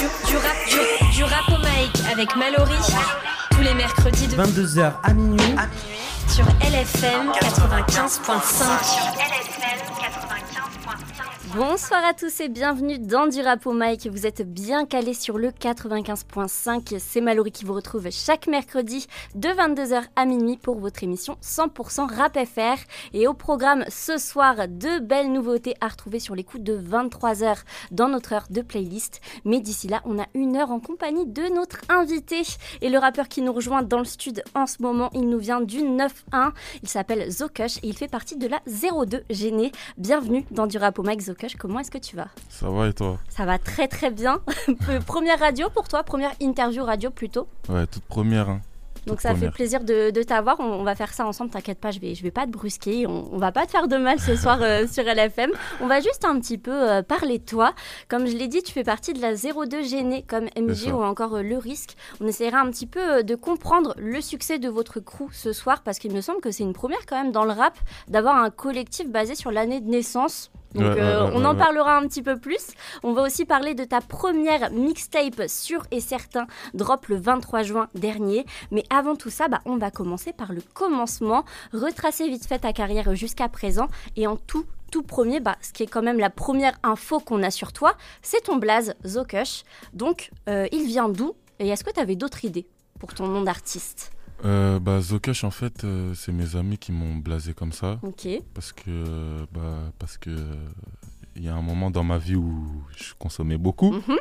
du, du rap, du, du rap au mic avec Mallory. Tous les mercredis de 22h à minuit. sur LFM 95.5. Bonsoir à tous et bienvenue dans du rap au mic. Vous êtes bien calés sur le 95.5. C'est Mallory qui vous retrouve chaque mercredi de 22h à minuit pour votre émission 100% rap FR. Et au programme ce soir, deux belles nouveautés à retrouver sur les coups de 23h dans notre heure de playlist. Mais d'ici là, on a une heure en compagnie de notre invité. Et le rappeur qui nous rejoint dans le stud en ce moment, il nous vient du 9-1. Il s'appelle Zokush et il fait partie de la 02 Gênée. Bienvenue dans du rap au mic Zokush. Comment est-ce que tu vas Ça va et toi Ça va très très bien. Première radio pour toi, première interview radio plutôt. Ouais, toute première. hein. Donc ça fait plaisir de, de t'avoir. On, on va faire ça ensemble, t'inquiète pas, je vais, je vais pas te brusquer. On, on va pas te faire de mal ce soir euh, sur LFM. On va juste un petit peu euh, parler de toi. Comme je l'ai dit, tu fais partie de la 02 Gênée comme MJ ou encore euh, Le Risque. On essaiera un petit peu de comprendre le succès de votre crew ce soir parce qu'il me semble que c'est une première quand même dans le rap d'avoir un collectif basé sur l'année de naissance. Donc Ouais, euh, ouais, on ouais, en parlera un petit peu plus. On va aussi parler de ta première mixtape sûr et certain, drop le 23 juin dernier. Mais avant tout ça, bah, on va commencer par le commencement, retracer vite fait ta carrière jusqu'à présent. Et en tout, tout premier, bah, ce qui est quand même la première info qu'on a sur toi, c'est ton blaze, Zokush. Donc, euh, il vient d'où? Et est-ce que tu avais d'autres idées pour ton nom d'artiste? Euh, bah, Zokush, en fait, euh, c'est mes amis qui m'ont blasé comme ça. Ok. Parce que. Bah, parce que. Il y a un moment dans ma vie où je consommais beaucoup. Mhm.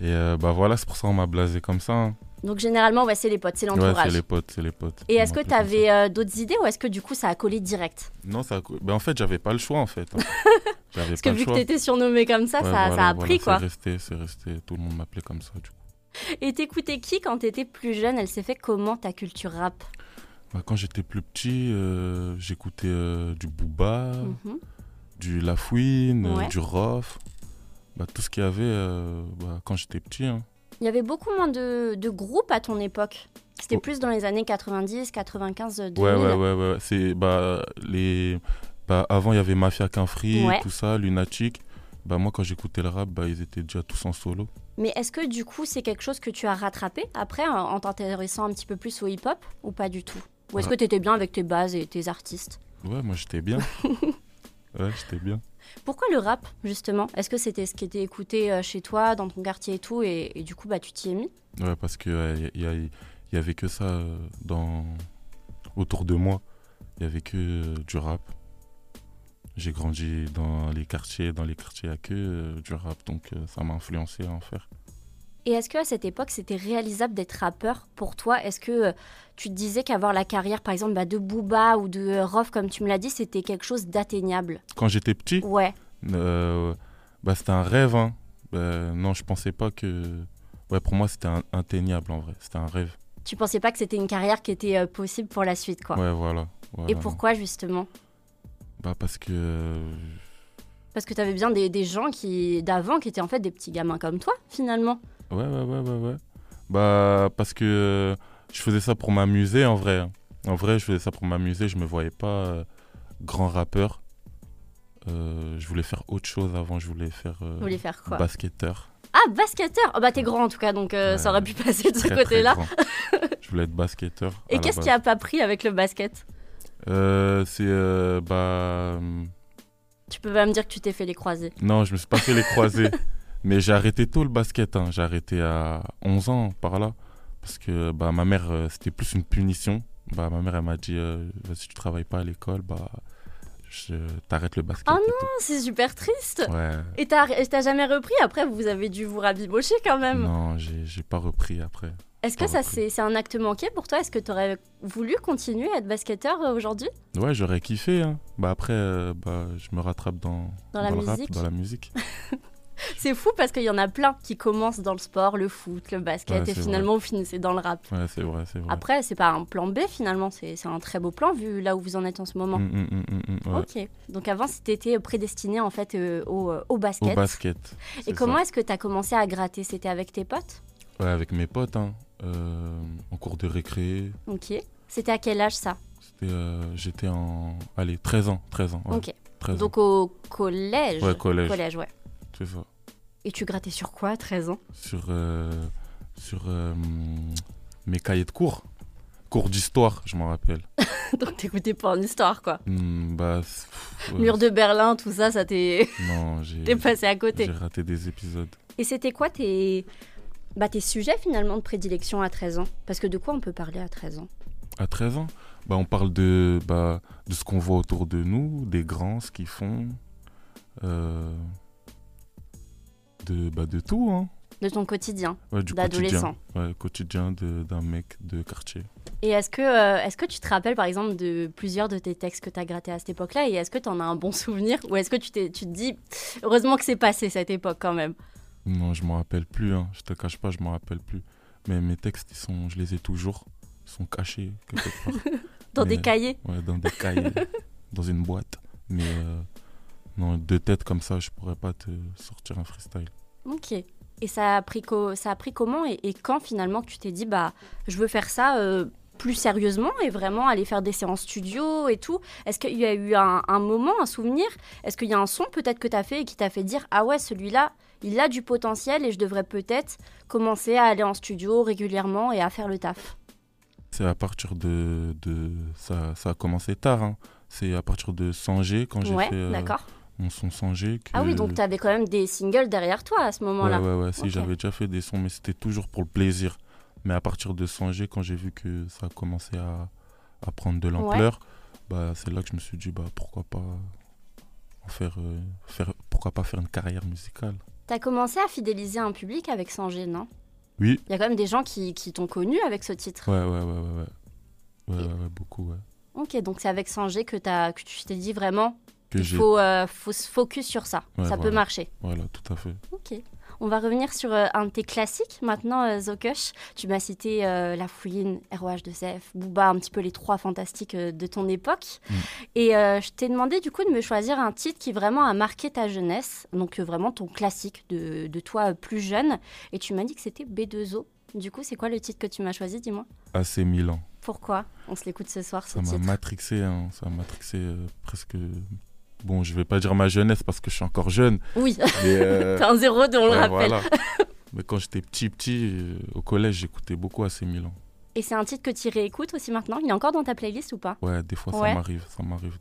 Et euh, bah voilà, c'est pour ça qu'on m'a blasé comme ça. hein. Donc, généralement, ouais, c'est les potes, c'est Ouais, l'entourage. c'est les potes, c'est les potes. et est-ce que tu avais euh, d'autres idées ou est-ce que du coup ça a collé direct? Non, ça. a bah, en fait, j'avais pas le choix, en fait. hein. J'avais Parce que pas le vu que choix. tu étais surnommé comme ça, Ouais, ça, voilà, ça a voilà, pris quoi. C'est resté, c'est resté. Tout le monde m'appelait comme ça, du coup. Et t'écoutais qui quand t'étais plus jeune? Elle s'est fait comment ta culture rap? Bah, quand j'étais plus petit, euh, j'écoutais euh, du Booba. Mhm. du Lafouine, euh, Ouais. du Rof, bah, tout ce qu'il y avait bah, quand j'étais petit. hein. Il y avait beaucoup moins de, de groupes à ton époque. C'était Oh. plus dans les années 90, 95, 2000. Ouais, ouais, ouais, ouais. C'est, bah, les... bah, avant, il y avait Mafia Quinfri, Ouais. tout ça, Lunatic. Bah, moi, quand j'écoutais le rap, bah, ils étaient déjà tous en solo. Mais est-ce que du coup c'est quelque chose que tu as rattrapé après en, t'intéressant un petit peu plus au hip-hop ou pas du tout? Ou est-ce Ah. que t'étais bien avec tes bases et tes artistes? Ouais, moi, j'étais bien. ouais, j'étais bien. Pourquoi le rap justement? Est-ce que c'était ce qui était écouté euh, chez toi, dans ton quartier et tout et, et du coup bah tu t'y es mis? Ouais, parce qu'il il y, a- il y avait que ça euh, dans... autour de moi. Il y avait que euh, du rap. J'ai grandi dans les quartiers, dans les quartiers à que euh, du rap, donc euh, ça m'a influencé à en faire. Et est-ce qu'à cette époque, c'était réalisable d'être rappeur pour toi? Est-ce que euh, tu te disais qu'avoir la carrière, par exemple, bah, de Booba ou de Rof, comme tu me l'as dit, c'était quelque chose d'atteignable? Quand j'étais petit, Ouais. euh, bah, c'était un rêve. hein. Bah, non, je pensais pas que. Ouais, pour moi, c'était atteignable en vrai. C'était un rêve. Tu pensais pas que c'était une carrière qui était euh, possible pour la suite, quoi? Ouais, voilà. voilà. Et pourquoi, justement? Parce que. euh, Parce que tu avais bien des, des gens qui d'avant qui étaient en fait des petits gamins comme toi, finalement. Ouais, ouais, ouais, ouais, ouais. Bah, parce que euh, je faisais ça pour m'amuser en vrai. En vrai, je faisais ça pour m'amuser. Je me voyais pas euh, grand rappeur. Euh, je voulais faire autre chose avant. Je voulais faire euh, Vous voulez faire quoi? basketteur. Ah, basketteur Oh bah t'es grand en tout cas, donc ça aurait pu passer de ce Très, côté-là. je voulais être basketteur. Et qu'est-ce qui a pas pris avec le basket? Euh, C'est. euh, bah. hum, Tu peux pas me dire que tu t'es fait les croisés. Non, je me suis pas fait les croiser. mais j'ai arrêté tôt le basket. hein. J'ai arrêté à 11 ans par là. Parce que bah, ma mère, euh, c'était plus une punition. Bah, ma mère, elle m'a dit euh, si tu travailles pas à l'école, bah, je t'arrête le basket. Ah et Oh, c'est super triste. Ouais. Et t'as jamais repris Après, vous avez dû vous rabibocher quand même. Non, j'ai pas repris après. Est-ce que ça c'est un acte manqué pour toi? Est-ce que t'aurais voulu continuer à être basketteur euh, aujourd'hui? Ouais, j'aurais kiffé. hein. Bah, après, euh, bah, je me rattrape dans, Dans la le rap, musique dans la musique. C'est fou parce qu'il y en a plein qui commencent dans le sport, le foot, le basket, Ouais, et finalement vous finissez dans le rap. Ouais, c'est vrai, c'est vrai. Après, c'est pas un plan B finalement, c'est un très beau plan vu là où vous en êtes en ce moment. Hum, hum, ouais. Ok. Donc avant, c'était prédestiné en fait euh, au, euh, au basket. Au basket. Et comment est-ce que tu as commencé à gratter? C'était avec tes potes? Ouais, avec mes potes, hein, euh, en cours de récré. Ok. C'était à quel âge ça? Euh, J'étais en. Allez, 13 ans. 13 ans. ouais, Ok. 13 ans. Donc au collège? Ouais, collège. Collège, ouais. C'est ça. Et tu grattais sur quoi à 13 ans? Sur, euh, sur euh, mes cahiers de cours. Cours d'histoire, je m'en rappelle. Donc t'écoutais pas en histoire, quoi. Hmm, bah, c'est- pff, ouais, Mur de Berlin, tout ça, ça t'est Non, j'ai t'es passé à côté. j'ai raté des épisodes. Et c'était quoi tes... Bah, tes sujets finalement de prédilection à 13 ans? Parce que de quoi on peut parler à 13 ans? À 13 ans, bah, on parle de, bah, de ce qu'on voit autour de nous, des grands, ce qu'ils font. euh, de, bah, de tout, hein. De ton quotidien Ouais, d'adolescent. Ouais, quotidien de- d'un mec de quartier. Et est-ce que, euh, est-ce que tu te rappelles par exemple de plusieurs de tes textes que tu as grattés à cette époque-là? Et est-ce que tu en as un bon souvenir? Ou est-ce que tu, tu te dis, heureusement que c'est passé cette époque quand même? Non, je m'en rappelle plus, hein. je te cache pas, je m'en rappelle plus. Mais mes textes, ils sont, je les ai toujours. Ils sont cachés quelque part. Dans Mais- des cahiers? Ouais, dans des cahiers, dans une boîte. Mais euh, non, de tête comme ça, je pourrais pas te sortir un freestyle. Ok. Et ça a pris, ça a pris comment et, et quand finalement que tu t'es dit, bah, je veux faire ça euh, plus sérieusement et vraiment aller faire des séances studio et tout? Est-ce qu'il y a eu un, un moment, un souvenir? Est-ce qu'il y a un son peut-être que tu as fait et qui t'a fait dire, ah ouais, celui-là, il a du potentiel et je devrais peut-être commencer à aller en studio régulièrement et à faire le taf C'est à partir de. de ça, ça a commencé tard. hein. C'est à partir de Sanger, quand j'ai Ouais, fait euh, d'accord. Mon son Sanger. Que... Ah oui, donc tu avais quand même des singles derrière toi à ce Ouais, moment-là. ouais, ouais. Si, Ok. j'avais déjà fait des sons, mais c'était toujours pour le plaisir. Mais à partir de Sanger, quand j'ai vu que ça a commencé à, à prendre de l'ampleur, bah, c'est là que je me suis dit, bah, pourquoi pas en faire, euh, faire, pourquoi pas faire une carrière musicale. T'as commencé à fidéliser un public avec Sanger, non? Oui. Il y a quand même des gens qui, qui t'ont connu avec ce titre. Ouais, ouais, ouais, ouais, ouais. Ouais, ouais, ouais, beaucoup, ouais. Ok, donc c'est avec Sanger que, que tu t'es dit vraiment, il faut, euh, faut se focus sur ça. Ouais, ça peut marcher. Voilà, tout à fait. Ok. On va revenir sur euh, un de tes classiques maintenant, euh, Zokush. Tu m'as cité La Fouine, ROH2CF, Booba, un petit peu les trois fantastiques de ton époque. Mm. Et je t'ai demandé du coup de me choisir un titre qui vraiment a marqué ta jeunesse, donc vraiment ton classique de, de toi plus jeune. Et tu m'as dit que c'était B2O. Du coup, c'est quoi le titre que tu m'as choisi, dis-moi? AC Milan. Pourquoi? On se l'écoute ce soir, ce Ça m'a matrixé, hein. ça m'a matrixé presque. Bon, je vais pas dire ma jeunesse parce que je suis encore jeune, Oui, euh, t'es un on le rappelle. voilà. Mais quand j'étais petit, petit, euh, au collège, j'écoutais beaucoup AC Milan. Et c'est un titre que tu réécoutes aussi maintenant? Il est encore dans ta playlist ou pas? Ouais, des fois Ouais. ça m'arrive, ça m'arrive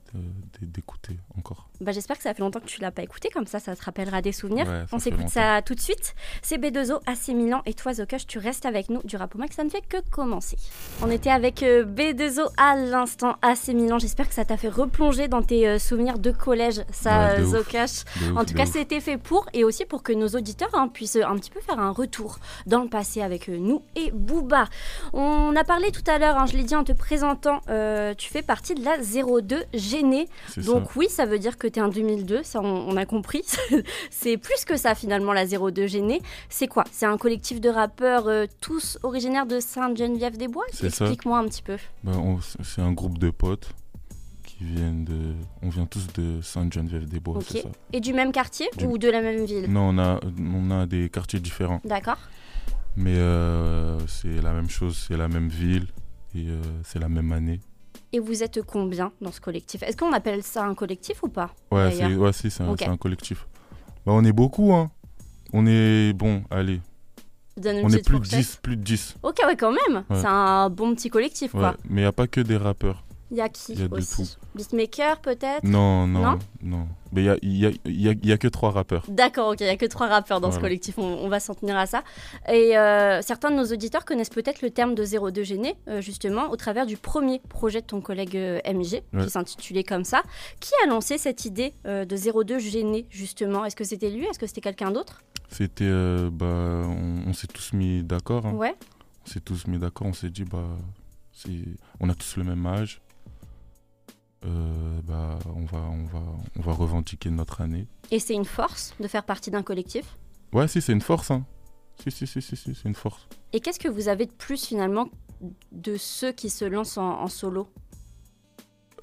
d'écouter encore. bah, J'espère que ça fait longtemps que tu l'as pas écouté, comme ça, ça te rappellera des souvenirs. Ouais, On s'écoute ça tout de suite. C'est B2O, AC Milan et toi, Zokush, tu restes avec nous du Rapomax, ça ne fait que commencer. On était avec euh, B2O à l'instant, AC Milan. J'espère que ça t'a fait replonger dans tes euh, souvenirs de collège, ça, Ouais, de euh, ouf. Zokush. De ouf, En tout cas, c'était fait pour et aussi pour que nos auditeurs hein, puissent un petit peu faire un retour dans le passé avec euh, nous et Booba. On a parlé tout à l'heure, hein, je l'ai dit en te présentant, euh, tu fais partie de la 02 Gênée. Ça. Donc oui, ça veut dire que tu es en 2002, ça on, on a compris. C'est plus que ça finalement la 02 Gênée. C'est quoi? C'est un collectif de rappeurs euh, tous originaires de Sainte-Geneviève-des-Bois? Explique-moi un petit peu. On- c'est un groupe de potes qui viennent de. On vient tous de Sainte-Geneviève-des-Bois. Et du même quartier Du- ou de la même ville? Non, on a, on a des quartiers différents. D'accord Mais euh, c'est la même chose, c'est la même ville et euh, c'est la même année. Et vous êtes combien dans ce collectif? Est-ce qu'on appelle ça un collectif ou pas Ouais, c'est ouais, si, un, un collectif. Ben, on est beaucoup, hein. On est, bon, allez, on est plus de fourchette. 10, plus de 10. Ok, ouais, quand même. Ouais. C'est un bon petit collectif, quoi. Mais il n'y a pas que des rappeurs. Il y a qui y a de aussi Beatmaker, peut-être Non, non, Non non. Mais il y a, y, a, y, a, que trois rappeurs. D'accord, ok, il n'y a que trois rappeurs dans ce collectif, on, on va s'en tenir à ça. Et euh, certains de nos auditeurs connaissent peut-être le terme de 02 gêné, euh, justement, au travers du premier projet de ton collègue euh, Ouais. qui s'intitulait comme ça. Qui a lancé cette idée euh, de 02 gêné, justement? Est-ce que c'était lui? Est-ce que c'était quelqu'un d'autre? C'était, bah, on, on s'est tous mis d'accord. hein. Ouais. On s'est tous mis d'accord. On s'est dit, bah, on a tous le même âge. Euh, bah, on va, on va, on va revendiquer notre année. Et c'est une force de faire partie d'un collectif? Ouais, si, c'est une force. Hein. Si, si, si, si, si, c'est une force. Et qu'est-ce que vous avez de plus, finalement, de ceux qui se lancent en, en solo?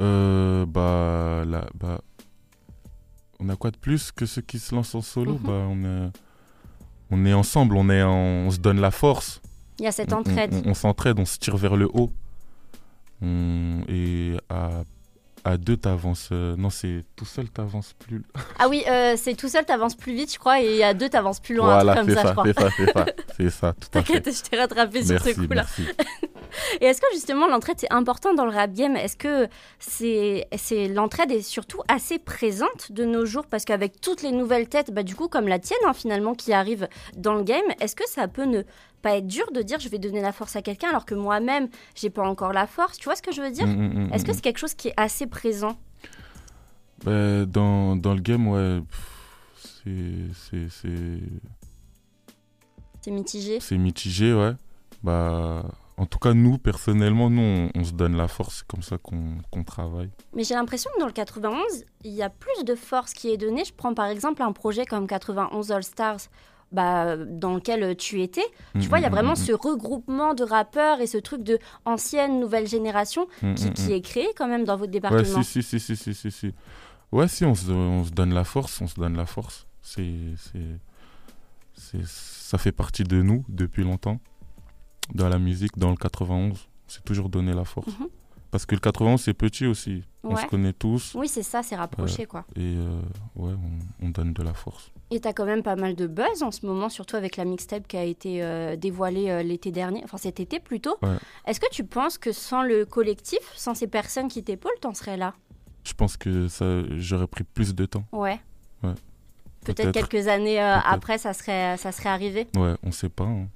Euh, bah, là, bah, on a quoi de plus que ceux qui se lancent en solo? Mhm. Bah, on est, on est ensemble, on est, en- on se donne la force. Il y a cette on- entraide. On, on s'entraide, on se tire vers le haut. Et à, à deux, t'avances. euh, non, c'est tout seul, t'avances plus. Ah oui, euh, c'est tout seul, t'avances plus vite, je crois, et à deux, t'avances plus loin, un voilà, truc c'est comme ça, je ça, crois. c'est ça, c'est ça, c'est ça, tout à fait. T'inquiète, je t'ai rattrapé sur ce coup-là. Et est-ce que justement l'entraide c'est important dans le rap game? Est-ce que c'est, l'entraide est surtout assez présente de nos jours? Parce qu'avec toutes les nouvelles têtes, bah, du coup comme la tienne hein, finalement qui arrive dans le game, est-ce que ça peut ne pas être dur de dire je vais donner la force à quelqu'un alors que moi-même j'ai pas encore la force? Tu vois ce que je veux dire? Mm, mm, mm, Est-ce que c'est quelque chose qui est assez présent? Bah, dans, dans le game, ouais, pff, c'est- c'est- c'est C'est mitigé? C'est mitigé, ouais. Bah, en tout cas, nous, personnellement, nous, on, on se donne la force, c'est comme ça qu'on travaille. Mais j'ai l'impression que dans le 91, il y a plus de force qui est donnée. Je prends par exemple un projet comme 91 All Stars, bah, dans lequel tu étais. Tu vois, il y a Mm, vraiment mm, ce regroupement de rappeurs et ce truc de ancienne, nouvelle génération qui, qui est créé quand même dans votre Ouais, département. si, si, si, si, si, si, si. Ouais, si, on se, on se donne la force, on se donne la force. C'est, ça fait partie de nous depuis longtemps. Dans la musique, dans le 91, c'est toujours donné la force. Mhm. Parce que le 91, c'est petit aussi. On se connaît tous. Oui, c'est ça, c'est rapproché quoi. Et euh, ouais, on, on donne de la force. Et t'as quand même pas mal de buzz en ce moment, surtout avec la mixtape qui a été euh, dévoilée euh, l'été dernier, enfin cet été plutôt. Ouais. Est-ce que tu penses que sans le collectif, sans ces personnes qui t'épaulent, t'en serais là? Je pense que ça, j'aurais pris plus de temps. Ouais. Ouais. Peut-être quelques années euh, après, ça serait, ça serait arrivé. Ouais, on sait pas. hein.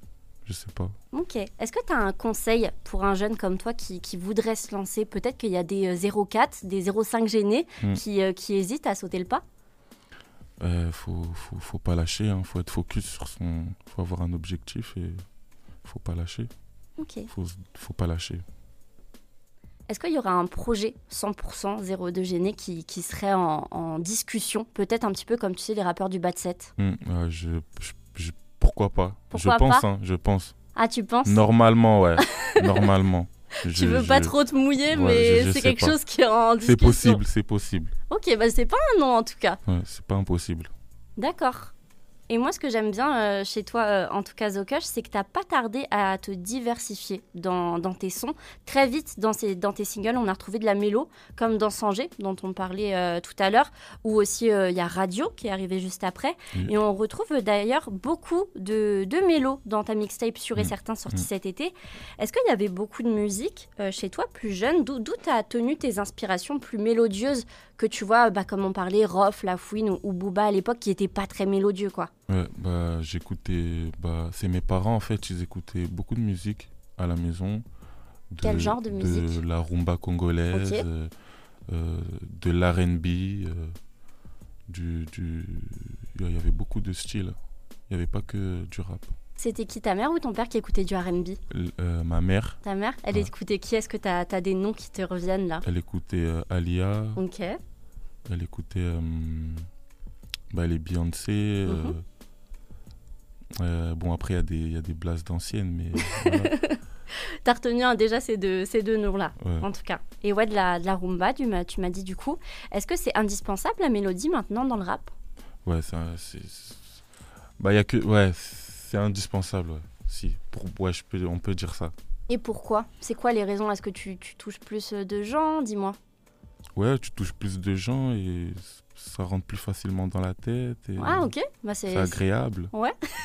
Je sais pas. Ok. Est-ce que tu as un conseil pour un jeune comme toi qui, qui voudrait se lancer? Peut-être qu'il y a des euh, 04, des 05 gênés Mm. qui, euh, qui hésitent à sauter le pas? Euh, faut, faut, faut pas lâcher. Hein. Faut être focus sur son. Faut avoir un objectif et faut pas lâcher. Ok. Faut, faut pas lâcher. Est-ce qu'il y aura un projet 100% 02 gêné qui, qui serait en, en discussion? Peut-être un petit peu comme tu sais les rappeurs du bas de 7. Hmm, ouais, je, je- je- pourquoi pas? Pourquoi Je pense, pas? hein, je pense. Ah, tu penses? Normalement, ouais. Normalement. Tu Je- veux pas trop te mouiller, Ouais, mais c'est quelque pas. chose qui est en C'est possible, c'est possible. Ok, bah c'est pas un nom en tout cas. Ouais, c'est pas impossible. D'accord. Et moi, ce que j'aime bien euh, chez toi, euh, en tout cas Zokush, c'est que t'as pas tardé à te diversifier dans, dans tes sons. Très vite, dans, ces, dans tes singles, on a retrouvé de la mélo, comme dans Sanger, dont on parlait euh, tout à l'heure, ou aussi il y a Radio qui est arrivé juste après. Oui. Et on retrouve d'ailleurs beaucoup de, de mélos dans ta mixtape Sûr et Mm. Certain sortie Mm. cet été. Est-ce qu'il y avait beaucoup de musique chez toi, plus jeune? D'où d'où t'as tenu tes inspirations plus mélodieuses que tu vois, bah, comme on parlait, Rof, La Fouine ou, ou Booba à l'époque, qui n'étaient pas très mélodieux, quoi Ouais, bah, j'écoutais. Bah, c'est mes parents, en fait, ils écoutaient beaucoup de musique à la maison. De- Quel genre de musique? De la rumba congolaise, euh, euh, de l'RB, euh, du. du- Il y avait beaucoup de styles. Il n'y avait pas que du rap. C'était qui ta mère ou ton père qui écoutait du RB euh, ma mère, Ta mère Elle Ouais. écoutait qui? Est-ce que tu as, des noms qui te reviennent là? Elle écoutait euh, Alia, Ok. elle écoutait euh, bah, les Beyoncé. euh, Mhm. euh, bon, après, il y a des- il y, a des blasts d'anciennes, mais. voilà, T'as retenu hein, déjà ces deux, ces deux noms-là, ouais. en tout cas. Et ouais, de la, de la rumba, tu m'as, tu m'as dit du coup. Est-ce que c'est indispensable la mélodie maintenant dans le rap? Ouais, c'est- Bah, il y a que. Ouais, c'est indispensable, ouais. Si, pour... ouais, je peux... on peut dire ça. Et pourquoi? C'est quoi les raisons? Est-ce que tu, tu touches plus de gens? Dis-moi. Ouais, tu touches plus de gens et ça rentre plus facilement dans la tête. Et Ah, ok. Bah, c'est, agréable.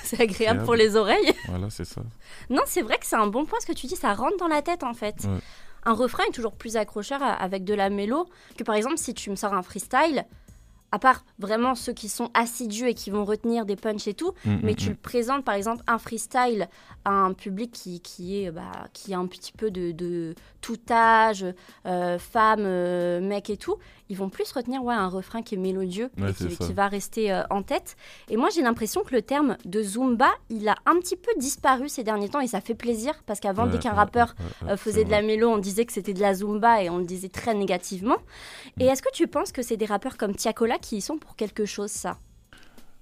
c'est agréable agréable. pour les oreilles. Voilà, c'est ça. Non, c'est vrai que c'est un bon point ce que tu dis, ça rentre dans la tête en fait. Ouais. Un refrain est toujours plus accrocheur avec de la mélo que par exemple si tu me sors un freestyle, à part vraiment ceux qui sont assidus et qui vont retenir des punchs et tout, Mm, mais mm, tu le présentes par exemple un freestyle à un public qui, qui est bah, qui a un petit peu de, de tout âge, euh, femmes, euh, mecs et tout, ils vont plus retenir ouais, un refrain qui est mélodieux Ouais, et qui, va rester euh, en tête. Et moi j'ai l'impression que le terme de Zumba, il a un petit peu disparu ces derniers temps et ça fait plaisir parce qu'avant Ouais, dès qu'un rappeur euh, faisait de la mélo, on disait que c'était de la Zumba et on le disait très négativement. Et Mm. est-ce que tu penses que c'est des rappeurs comme Tiakola qui y sont pour quelque chose ça?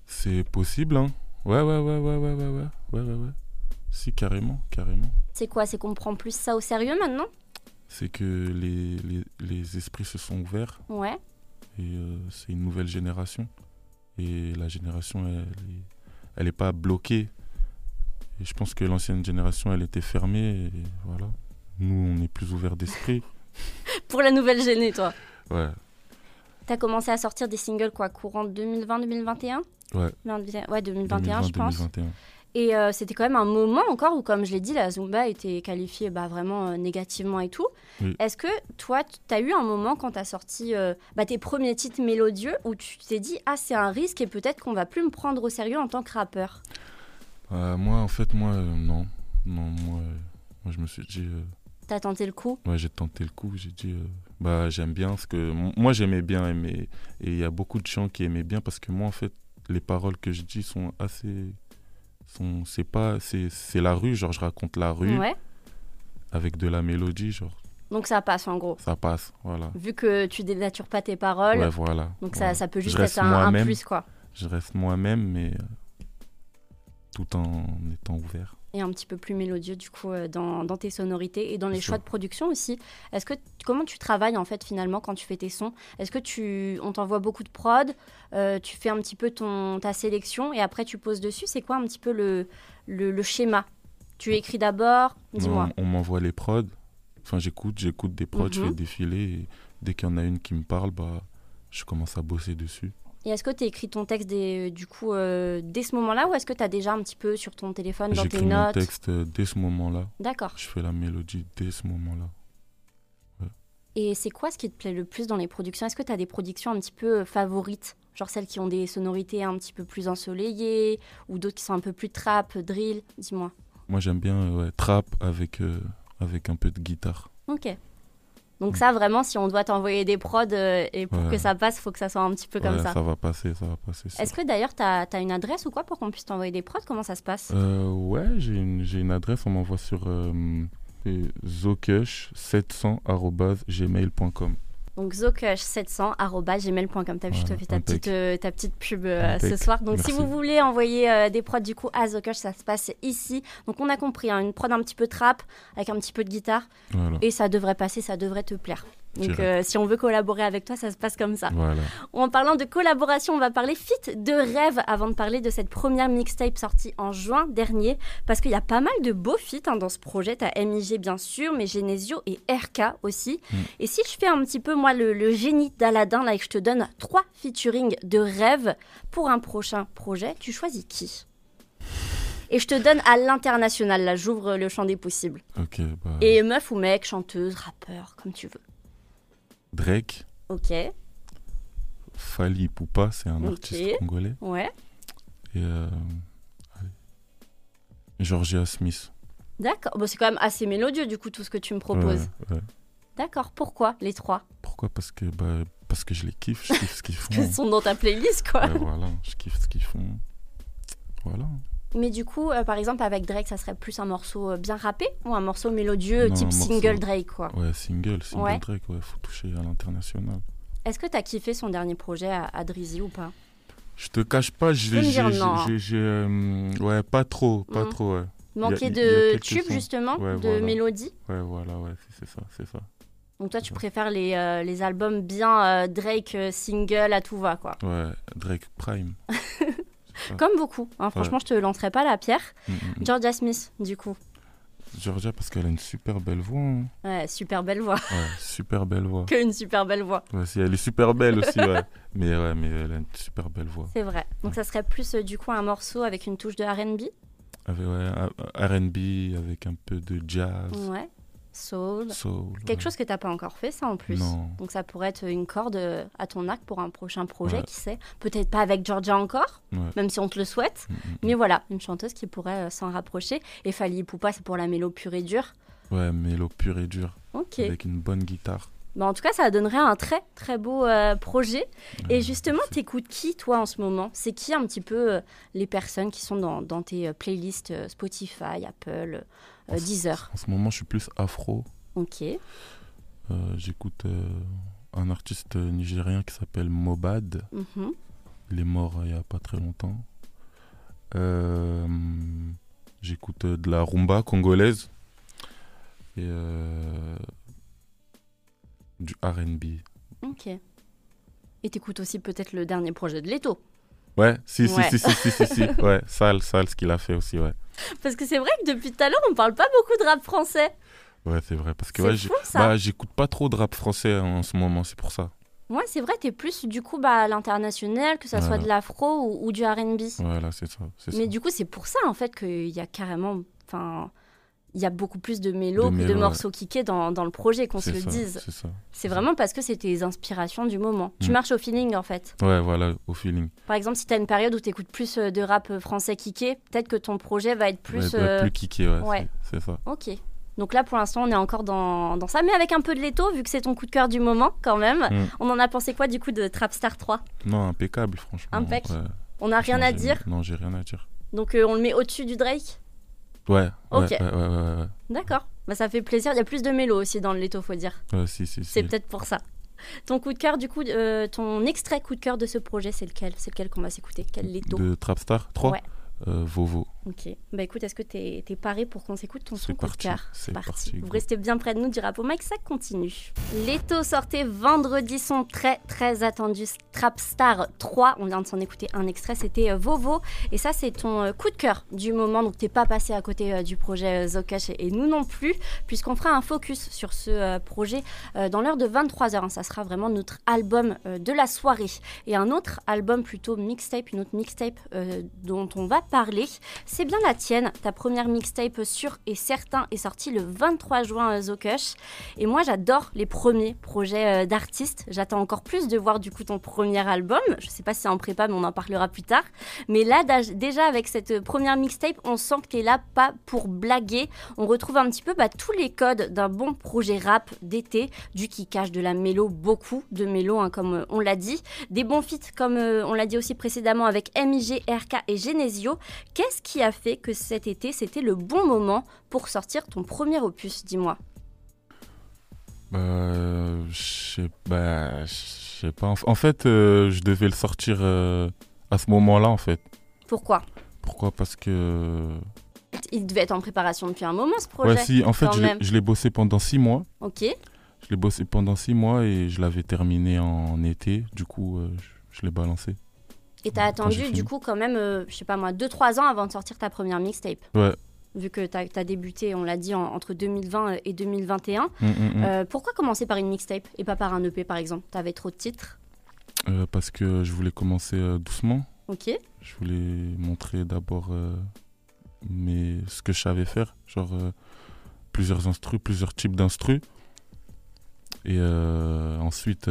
C'est possible, hein. Ouais, ouais, ouais, ouais, ouais, ouais, ouais, ouais, ouais. Si, carrément, carrément. C'est quoi C'est qu'on prend plus ça au sérieux maintenant? C'est que les, les, les esprits se sont ouverts Ouais. et euh, c'est une nouvelle génération. Et la génération, elle est, elle est pas bloquée. Et je pense que l'ancienne génération, elle était fermée. Et voilà. Nous, on est plus ouvert d'esprit. Pour la nouvelle gênée, toi. Ouais. T'as commencé à sortir des singles quoi, courant 2020-2021 Ouais. 20 Ouais, 2021, je 2020, pense. 2021. Et euh, c'était quand même un moment encore où, comme je l'ai dit, la Zumba était qualifiée bah, vraiment euh, négativement et tout. Oui. Est-ce que toi, tu as eu un moment quand tu as sorti euh, bah, tes premiers titres mélodieux où tu t'es dit, ah, c'est un risque et peut-être qu'on va plus me prendre au sérieux en tant que rappeur? Moi, en fait, moi, non. Non, moi, moi, je me suis dit, T'as tenté le coup? ouais, j'ai tenté le coup. J'ai dit, bah, j'aime bien ce que. Moi, j'aimais bien aimer. Et il y a beaucoup de gens qui aimaient bien parce que moi, en fait, les paroles que je dis sont assez. C'est pas. C'est, c'est la rue, genre, je raconte la rue Ouais. avec de la mélodie, genre, Donc ça passe en gros. ça passe. Voilà. Vu que tu dénatures pas tes paroles, Ouais, voilà. donc voilà. ça, ça peut juste être un, un plus quoi. Je reste moi-même, mais euh, tout en étant ouvert. et un petit peu plus mélodieux du coup euh, dans, dans tes sonorités et dans les Bien choix sûr. de production aussi. Est-ce que comment tu travailles en fait finalement quand tu fais tes sons? Est-ce que tu on t'envoie beaucoup de prod, euh, tu fais un petit peu ton ta sélection et après tu poses dessus? C'est quoi un petit peu le, le, le schéma? Tu écris d'abord, dis-moi. On m'envoie les prods. Enfin, j'écoute, j'écoute des prods, je Mhm. fais défiler. Et dès qu'il y en a une qui me parle, bah, je commence à bosser dessus. Et est-ce que tu écris ton texte des, du coup euh, dès ce moment-là ou est-ce que tu as déjà un petit peu sur ton téléphone dans tes J'écris mon notes texte euh, dès ce moment-là. D'accord. Je fais la mélodie dès ce moment-là. Et c'est quoi ce qui te plaît le plus dans les productions? Est-ce que tu as des productions un petit peu euh, favorites? Genre celles qui ont des sonorités un petit peu plus ensoleillées ou d'autres qui sont un peu plus trap, drill? Dis-moi. Moi, j'aime bien euh, ouais, trap avec, euh, avec un peu de guitare. Ok. Donc ça, vraiment, si on doit t'envoyer des prods euh, et pour Ouais. que ça passe, faut que ça soit un petit peu comme Ouais, ça. va passer, ça va passer. Est-ce que d'ailleurs, tu as, une adresse ou quoi pour qu'on puisse t'envoyer des prods? Comment ça se passe? Euh, ouais, j'ai une, j'ai une adresse, on m'envoie sur euh, zokush700.gmail.com. Donc zokush700.gmail.com. T'as vu, je te Voilà, fais ta petite, euh, ta petite pub euh, ce soir. Donc si vous voulez envoyer euh, des prods du coup à Zokush, ça se passe ici. Donc on a compris, hein, une prod un petit peu trap avec un petit peu de guitare. Voilà. Et ça devrait passer, ça devrait te plaire. Donc euh, si on veut collaborer avec toi, ça se passe comme ça. voilà. En parlant de collaboration, on va parler fit de rêve avant de parler de cette première mixtape sortie en juin dernier. Parce qu'il y a pas mal de beaux feats hein, dans ce projet. T'as MIG bien sûr, mais Genesio et RK aussi. Mm. Et si je fais un petit peu moi le, le génie d'Aladin là et que je te donne trois featuring de rêve pour un prochain projet, tu choisis qui? Et je te donne à l'international, là, j'ouvre le champ des possibles. Ok, bah, Et meuf ou mec, chanteuse, rappeur, comme tu veux. Drake, Ok, Fali Poupa, c'est un artiste congolais. ouais. Et euh. Georgia Smith. D'accord. Bon, c'est quand même assez mélodieux, du coup, tout ce que tu me proposes. Ouais, ouais. D'accord. Pourquoi les trois? Pourquoi? Parce que bah, parce que je les kiffe, je kiffe ce qu'ils font. Que sont dans ta playlist, quoi. Ouais, voilà, je kiffe ce qu'ils font. Voilà. Mais du coup, euh, par exemple, avec Drake, ça serait plus un morceau euh, bien rappé ou un morceau mélodieux Non, type morceau- single Drake, quoi? Ouais, single, single Ouais. Drake, ouais, faut toucher à l'international. Est-ce que t'as kiffé son dernier projet à, à Drizzy ou pas? Je te cache pas, j'ai. j'ai, euh, ouais, pas trop, pas Mhm. trop, ouais. Manquer a de tubes, sons. justement, Ouais, de voilà. mélodie? Ouais, voilà, ouais, c'est ça, c'est ça. Donc toi, tu préfères les, euh, les albums bien euh, Drake euh, single à tout va, quoi. Ouais, Drake Prime. Comme beaucoup. hein. Franchement, je te lancerai pas la pierre. Mm, mm, mm. Georgia Smith, du coup. Georgia, parce qu'elle a une super belle voix. hein. Ouais, super belle voix. Ouais, super belle voix. que une super belle voix. Ouais, si, elle est super belle aussi, ouais. Mais ouais, mais elle a une super belle voix. C'est vrai. Donc ça serait plus euh, du coup un morceau avec une touche de R&B. Avec ouais, R&B, avec un peu de jazz, Ouais. Soul. soul. Quelque ouais. chose que t'as pas encore fait, ça en plus. Non. Donc ça pourrait être une corde euh, à ton arc pour un prochain projet, Ouais. qui sait. Peut-être pas avec Georgia encore, Ouais. même si on te le souhaite. Mm, mm, Mais voilà, une chanteuse qui pourrait euh, s'en rapprocher. Et Fali Poupa, c'est pour la mélo pure et dure. mm. Ouais, mélo pur et dur, Ok. avec une bonne guitare. Bah, en tout cas, ça donnerait un très très beau euh, projet. Et justement, t'écoutes qui toi en ce moment? C'est qui un petit peu euh, les personnes qui sont dans, dans tes playlists Spotify, Apple, euh, Deezer En ce moment, je suis plus afro. Ok. Euh, J'écoute euh, un artiste nigérien qui s'appelle Mobad. Mhm. Il est mort euh, il y a pas très longtemps. Euh, J'écoute euh, de la rumba congolaise et euh, du R&B. Ok. Et t'écoutes aussi peut-être le dernier projet de Leto. Ouais, si, si, Ouais. si, si, si, si, si. Ouais, sale, sale ce qu'il a fait aussi, ouais. Parce que c'est vrai que depuis tout à l'heure, on parle pas beaucoup de rap français. Ouais, c'est vrai. Parce que ouais, fou ça. bah, j'écoute pas trop de rap français en ce moment, c'est pour ça. Ouais, c'est vrai, t'es plus du coup bah, à l'international, que ça soit de l'afro ou, ou du RB. Voilà, c'est ça. c'est Mais ça. du coup, c'est pour ça en fait qu'il y a carrément. Enfin. Il y a beaucoup plus de mélos que de morceaux kickés dans, dans le projet, qu'on se le dise. C'est vraiment parce que c'est tes inspirations du moment. Tu Mm. marches au feeling en fait. Ouais, voilà, au feeling. Par exemple, si tu as une période où tu écoutes plus euh, de rap euh, français kické, peut-être que ton projet va être plus. Ouais, euh, plus kické, ouais. ouais. c'est- ça. Ok. Donc là, pour l'instant, on est encore dans, dans ça, mais avec un peu de l'étau, vu que c'est ton coup de cœur du moment quand même. Mm. On en a pensé quoi du coup de Trapstar 3 Non, impeccable, franchement. Impec. Ouais. On n'a rien à dire, Non, j'ai rien à dire. donc euh, on le met au-dessus du Drake? Ouais, Ok. ouais, ouais, ouais, ouais. D'accord. Bah, ça fait plaisir. Il y a plus de mélo aussi dans le l'étau, faut dire. Ouais, si, si, C'est si. peut-être pour ça. Ton coup de cœur, du coup, euh, ton extrait coup de cœur de ce projet, c'est lequel? C'est lequel qu'on va s'écouter? Quel l'étau De Trapstar 3 Ouais. euh, Vovo. Ok. Bah écoute, est-ce que t'es es paré pour qu'on s'écoute ton son C'est coup de parti, cœur c'est parti. parti, Vous restez bien près de nous du rap au mic, ça continue. Leto sortait vendredi son très très attendu Trapstar 3. On vient de s'en écouter un extrait, c'était euh, Vovo. Et ça, c'est ton euh, coup de cœur du moment. Donc t'es pas passé à côté euh, du projet Zocash et, nous non plus, puisqu'on fera un focus sur ce projet dans l'heure de 23h. Ça sera vraiment notre album de la soirée. Et un autre album plutôt mixtape, une autre mixtape dont on va parler. C'est bien la tienne. Ta première mixtape sûr et certain est sortie le 23 juin euh, Zokush. Et moi, j'adore les premiers projets euh, d'artistes. J'attends encore plus de voir du coup ton premier album. Je sais pas si c'est en prépa, mais on en parlera plus tard. Mais là, déjà avec cette euh, première mixtape, on sent que tu es là pas pour blaguer. On retrouve un petit peu bah, tous les codes d'un bon projet rap d'été, du qui cache de la mélo, beaucoup de mélo, hein, comme on l'a dit. Des bons feats, comme on l'a dit aussi précédemment, avec MIG, RK et Genesio. Qu'est-ce qui a fait que cet été, c'était le bon moment pour sortir ton premier opus, dis-moi Bah, je sais bah, pas. En, en fait, euh, je devais le sortir euh, à ce moment-là, en fait. Pourquoi? Pourquoi? Parce que. Il devait être en préparation depuis un moment, ce projet. Ouais, si, en fait, je l'ai- même. je l'ai bossé pendant six mois. Ok. Je l'ai bossé pendant six mois et je l'avais terminé en été. Du coup, euh, je, je l'ai balancé. Et t'as attendu, du coup, quand même, euh, je sais pas moi, 2-3 ans avant de sortir ta première mixtape. Ouais. Vu que t'as as débuté, on l'a dit, en- entre 2020 et 2021. Mm, mm, mm. Euh, pourquoi commencer par une mixtape et pas par un EP, par exemple? T'avais trop de titres Euh, parce que je voulais commencer euh, doucement. Ok. Je voulais montrer d'abord ce que je savais faire, genre plusieurs instrus, plusieurs types d'instrus. Et ensuite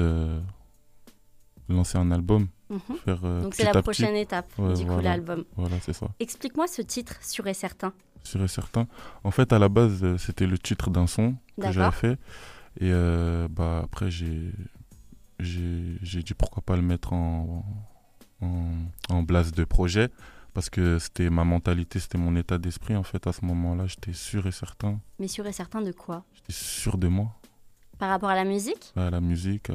lancer un album, Mhm. faire euh, Donc c'est la prochaine étape, Ouais, du coup, voilà. l'album. Voilà, c'est ça, Explique-moi ce titre, sûr et certain. sûr et certain. En fait, à la base, euh, c'était le titre d'un son que j'avais fait. Et euh, bah, après, j'ai j'ai dit pourquoi pas le mettre en, en, en blase de projet. Parce que c'était ma mentalité, c'était mon état d'esprit. En fait, à ce moment-là, j'étais sûr et certain. Mais sûr et certain de quoi? J'étais sûr de moi. Par rapport à la musique? À la musique,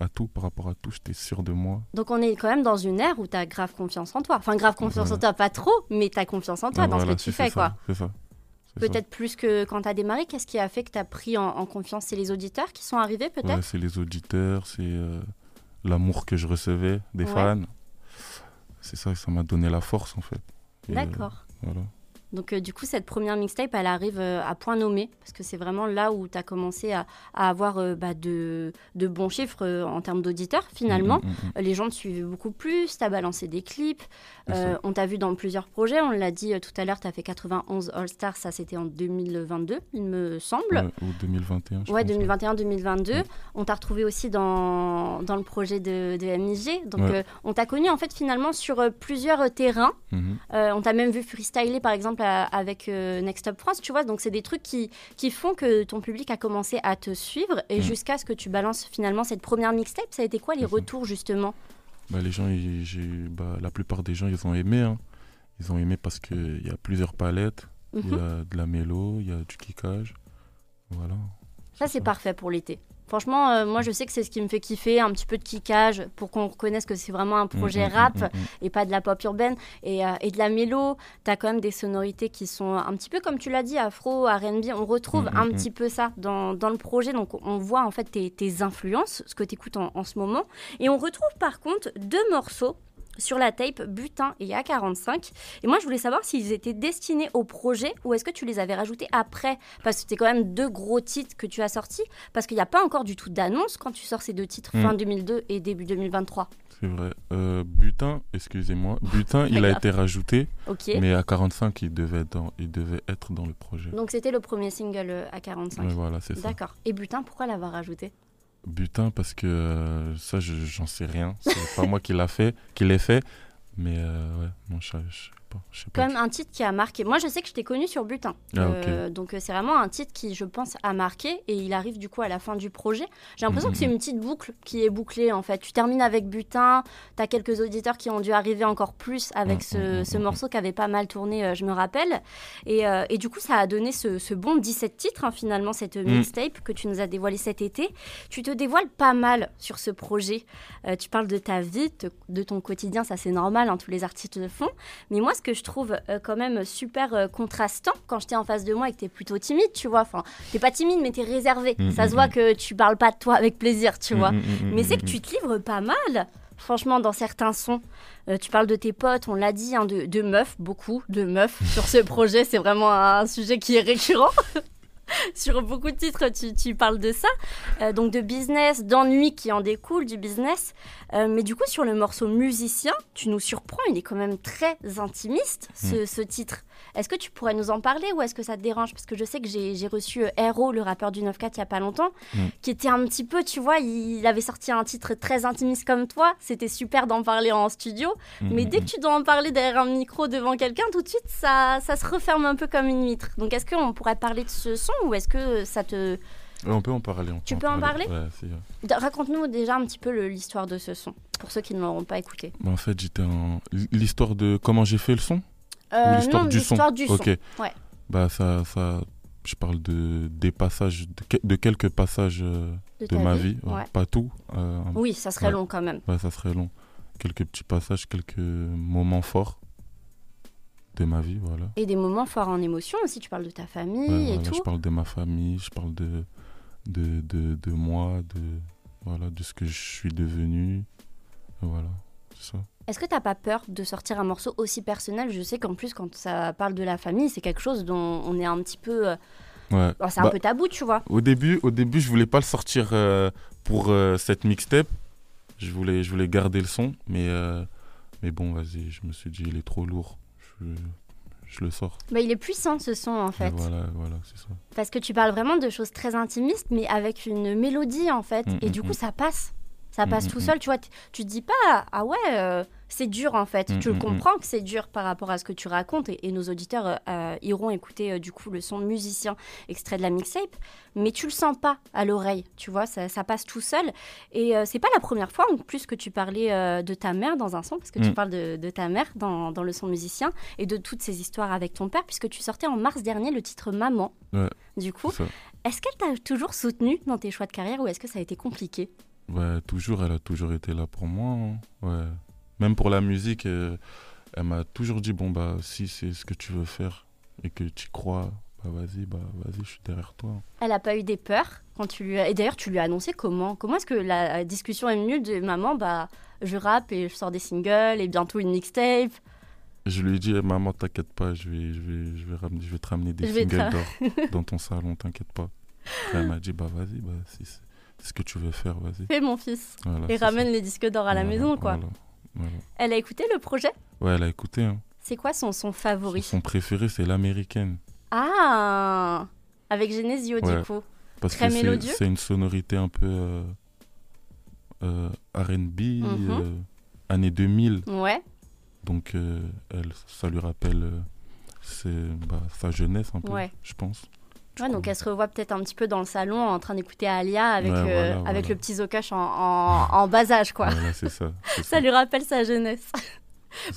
à tout, par rapport à tout, j'étais sûr de moi. Donc on est quand même dans une ère où t'as grave confiance en toi. Enfin, grave confiance en toi, pas trop, mais t'as confiance en toi Ah, dans voilà, ce que tu fais, quoi. C'est ça. Peut-être plus que quand t'as démarré. Qu'est-ce qui a fait que t'as pris en, en confiance? C'est les auditeurs qui sont arrivés, peut-être? Ouais, c'est les auditeurs, c'est euh, l'amour que je recevais des Ouais. fans. C'est ça, ça m'a donné la force en fait. Euh, D'accord. voilà. Donc euh, du coup, cette première mixtape, elle arrive euh, à point nommé, parce que c'est vraiment là où tu as commencé à, à avoir euh, bah, de, de bons chiffres en termes d'auditeurs, finalement. Mm, mm, mm, Les gens te suivaient beaucoup plus, tu as balancé des clips, on t'a vu dans plusieurs projets, on l'a dit tout à l'heure, tu as fait 91 All Stars, ça c'était en 2022, il me semble. Ou 2021. je Ouais, pense, 2021-2022. Ouais. On t'a retrouvé aussi dans, dans le projet de, de MIG. Donc, Ouais. on t'a connu en fait finalement sur plusieurs terrains. Mhm. Euh, on t'a même vu freestyler par exemple à- avec euh, Next Up France, tu vois. Donc, c'est des trucs qui, qui font que ton public a commencé à te suivre et Mm. jusqu'à ce que tu balances finalement cette première mixtape. Ça a été quoi les retours justement? Bah, les gens, ils- bah, la plupart des gens, ils ont aimé. hein. Ils ont aimé parce qu'il y a plusieurs palettes. Il y Mhm. a de la mélo, il y a du kickage. Voilà. Ça, c'est parfait pour l'été. Franchement, euh, moi, je sais que c'est ce qui me fait kiffer, un petit peu de kickage pour qu'on reconnaisse que c'est vraiment un projet Mm, rap. mm, mm, mm. et pas de la pop urbaine et, euh, et de la mélo. Tu as quand même des sonorités qui sont un petit peu comme tu l'as dit, afro, RB. On retrouve un petit peu ça dans, dans le projet. Donc on voit en fait tes, tes influences, ce que tu écoutes en, en ce moment. Et on retrouve par contre deux morceaux sur la tape Butin et A45. Et moi, je voulais savoir s'ils étaient destinés au projet ou est-ce que tu les avais rajoutés après? Parce que c'était quand même deux gros titres que tu as sortis. Parce qu'il n'y a pas encore du tout d'annonce quand tu sors ces deux titres Mm. fin 2002 et début 2023. C'est vrai. Euh, butin, excusez-moi. Butin, il a grave. été rajouté, mais à 45, il devait, être dans, il devait être dans le projet. Donc c'était le premier single euh, A45. Ouais, voilà, c'est ça. D'accord. Et Butin, pourquoi l'avoir rajouté? Butin, parce que euh, ça, je- j'en sais rien. C'est pas moi qui l'a fait, qui l'ai fait. Mais euh, ouais, non, je, je pas. Je sais pas Quand même un titre qui a marqué. Moi, je sais que je t'ai connu sur Butin. Ah, Euh, donc, euh, c'est vraiment un titre qui, je pense, a marqué. Et il arrive du coup à la fin du projet. J'ai l'impression Mhm. que c'est une petite boucle qui est bouclée en fait. Tu termines avec Butin. Tu as quelques auditeurs qui ont dû arriver encore plus avec Mhm, ce, mhm, ce mhm. morceau qui avait pas mal tourné, euh, je me rappelle. Et, euh, et du coup, ça a donné ce, ce bon 17 titres, hein, finalement, cette Mhm. mixtape que tu nous as dévoilé cet été. Tu te dévoiles pas mal sur ce projet. Tu parles de ta vie, te- de ton quotidien, ça c'est normal, hein, tous les artistes le font. Mais moi, ce que je trouve euh, quand même super euh, contrastant, quand j'étais en face de moi et que t'es plutôt timide, tu vois, enfin, t'es pas timide, mais t'es réservé. Mm, ça se voit mm. que tu parles pas de toi avec plaisir, tu vois. Mais c'est que tu te livres pas mal. Franchement, dans certains sons, Euh, tu parles de tes potes, on l'a dit, hein, de, de meufs, beaucoup de meufs sur ce projet. C'est vraiment un sujet qui est récurrent. sur beaucoup de titres, tu, tu parles de ça. Euh, donc de business, d'ennui qui en découle, du business. Euh, mais du coup, sur le morceau musicien, tu nous surprends. Il est quand même très intimiste, ce, ce titre. Est-ce que tu pourrais nous en parler ou est-ce que ça te dérange? Parce que je sais que j'ai reçu euh, Hero, le rappeur du 9-4, il y a pas longtemps, Mm. qui était un petit peu, tu vois, il, il avait sorti un titre très intimiste comme toi. C'était super d'en parler en studio. Mm, Mais dès que tu dois en parler derrière un micro devant quelqu'un, tout de suite, ça, ça se referme un peu comme une vitre. Donc, est-ce qu'on pourrait parler de ce son ou est-ce que ça te... On peut en parler. Tu peux en parler? Ouais, euh, Raconte-nous déjà un petit peu l'histoire de ce son, pour ceux qui ne l'auront pas écouté. bah, en fait, j'étais en. L'histoire de comment j'ai fait le son Euh, Ou l'histoire du son du son. Ouais. Bah, ça, ça. Je parle de, des passages, de, que- de quelques passages euh, de, ma vie. ouais. Ouais. Pas tout. euh, Oui, ça serait Ouais. long quand même. ouais, ça serait long. Quelques petits passages, quelques moments forts de ma vie, voilà. Et des moments forts en émotion aussi, tu parles de ta famille et voilà, tout. Je parle de ma famille, je parle de, de, de, de moi, de, voilà, de ce que je suis devenu. Voilà, c'est ça. Est-ce que t'as pas peur de sortir un morceau aussi personnel? Je sais qu'en plus, quand ça parle de la famille, c'est quelque chose dont on est un petit peu... euh, Ouais. bon, c'est un Bah, peu tabou, tu vois. Au début, au début, je voulais pas le sortir euh, pour euh, cette mixtape. Je voulais, je voulais garder le son, mais, mais bon, vas-y, je me suis dit, il est trop lourd. Je, je le sors. Bah, il est puissant ce son en Et fait. voilà, voilà, c'est ça. Parce que tu parles vraiment de choses très intimistes, mais avec une mélodie en fait. Mm, et mm, du coup, mm. ça passe. Ça passe tout seul. Tu vois, tu te dis pas, ah ouais, c'est dur en fait. Mm, tu le mm, mm. comprends que c'est dur par rapport à ce que tu racontes. Et, et nos auditeurs euh, euh, iront écouter euh, du coup le son musicien extrait de la mixtape. Mais tu le sens pas à l'oreille. Tu vois, ça, ça passe tout seul. Et euh, c'est pas la première fois en plus que tu parlais de ta mère dans un son, parce que tu Mm. parles de, de ta mère dans, dans le son musicien et de toutes ces histoires avec ton père, puisque tu sortais en mars dernier le titre Maman. Ouais. Du coup, est-ce qu'elle t'a toujours soutenu dans tes choix de carrière ou est-ce que ça a été compliqué? Ouais, toujours, elle a toujours été là pour moi. hein. Ouais. Même pour la musique, elle m'a toujours dit bon bah si c'est ce que tu veux faire et que tu crois, bah vas-y, bah vas-y, je suis derrière toi. Elle a pas eu des peurs quand tu lui as... Et d'ailleurs, tu lui as annoncé comment? Comment est-ce que la discussion est venue de maman Bah, je rappe et je sors des singles et bientôt une mixtape? Je lui ai dit, Eh, maman, t'inquiète pas, je vais, je, vais, je, vais ramener, je vais te ramener des Je singles d'or dans ton salon, t'inquiète pas. Après, elle m'a dit, bah vas-y, bah, si c'est ce que tu veux faire, vas-y. Fais mon fils. Voilà, Et ramène ça. les disques d'or à la maison, quoi. voilà, voilà. Elle a écouté le projet? Ouais, elle a écouté. Hein. C'est quoi son son favori? Son préféré, c'est l'américaine. Ah Avec Genesio, Ouais. du coup. Parce Très que c'est- mélodieux? c'est une sonorité un peu euh, euh, RB, euh, années 2000. Ouais. Donc, euh, elle, ça lui rappelle euh, bah, sa jeunesse un peu, Ouais. je pense. Ouais, donc elle se revoit peut-être un petit peu dans le salon en train d'écouter Alia avec, Ouais, euh, voilà, avec voilà. le petit Zocash en, en, en bas âge, quoi. Voilà, Ça lui rappelle sa jeunesse.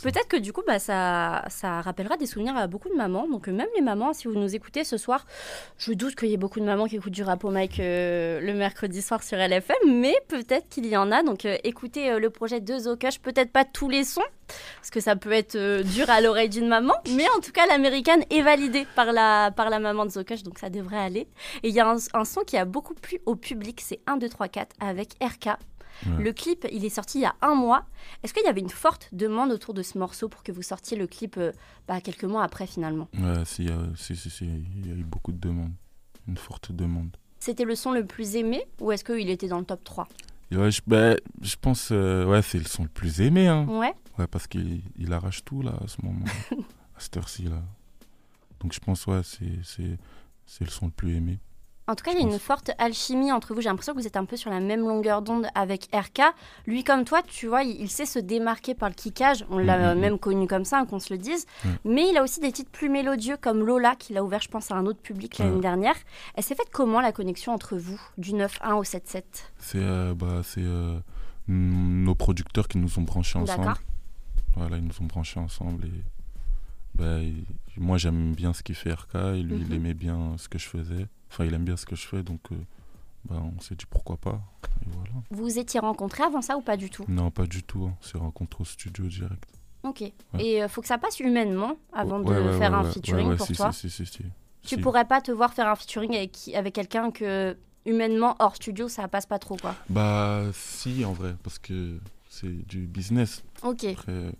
Peut-être que du coup, bah, ça, ça rappellera des souvenirs à beaucoup de mamans. Donc euh, même les mamans, si vous nous écoutez ce soir, je doute qu'il y ait beaucoup de mamans qui écoutent du rap au mic euh, le mercredi soir sur LFM, mais peut-être qu'il y en a. Donc euh, écoutez le projet de Zocash, peut-être pas tous les sons, parce que ça peut être dur à l'oreille d'une maman, mais en tout cas l'américaine est validée par la, par la maman de Zocash, donc ça devrait aller. Et il y a un, un son qui a beaucoup plu au public, c'est 1, 2, 3, 4 avec RK. Ouais. Le clip, il est sorti il y a un mois. Est-ce qu'il y avait une forte demande autour de ce morceau pour que vous sortiez le clip euh, bah, quelques mois après finalement? Ouais, si, euh, si, si, si, il y a eu beaucoup de demandes. Une forte demande. C'était le son le plus aimé ou est-ce qu'il était dans le top 3 Et ouais, je, bah, je pense, euh, ouais, c'est le son le plus aimé, hein. Ouais. Ouais, parce qu'il il arrache tout, là, à ce moment, à cette heure-ci, là. Donc je pense, ouais, c'est le son le plus aimé. En tout cas, il y a une forte alchimie entre vous. J'ai l'impression que vous êtes un peu sur la même longueur d'onde avec RK. Lui, comme toi, tu vois, il, il sait se démarquer par le kickage. On l'a Mhm, euh, mhm. même connu comme ça, hein, qu'on se le dise. Mais il a aussi des titres plus mélodieux comme Lola, qu'il a ouvert, je pense, à un autre public l'année Ouais. dernière. Elle s'est faite comment la connexion entre vous, du 9-1 au 7-7 C'est, euh, bah, euh, mm, nos producteurs qui nous ont branchés ensemble. Voilà, ils nous ont branchés ensemble et bah, moi j'aime bien ce qu'il fait RK et lui Mhm. il aimait bien ce que je faisais. Enfin, il aime bien ce que je fais donc euh, bah, on s'est dit pourquoi pas. Et voilà. Vous vous étiez rencontrés avant ça ou pas du tout? Non, pas du tout. hein. On s'est rencontrés au studio direct. Ok. Et euh, faut que ça passe humainement avant Ouais, de ouais, faire ouais, un ouais, featuring ouais, ouais, pour si, toi. si, si. Tu pourrais pas te voir faire un featuring avec, avec quelqu'un que humainement hors studio ça passe pas trop quoi? Bah si en vrai parce que c'est du business. Ok. Après,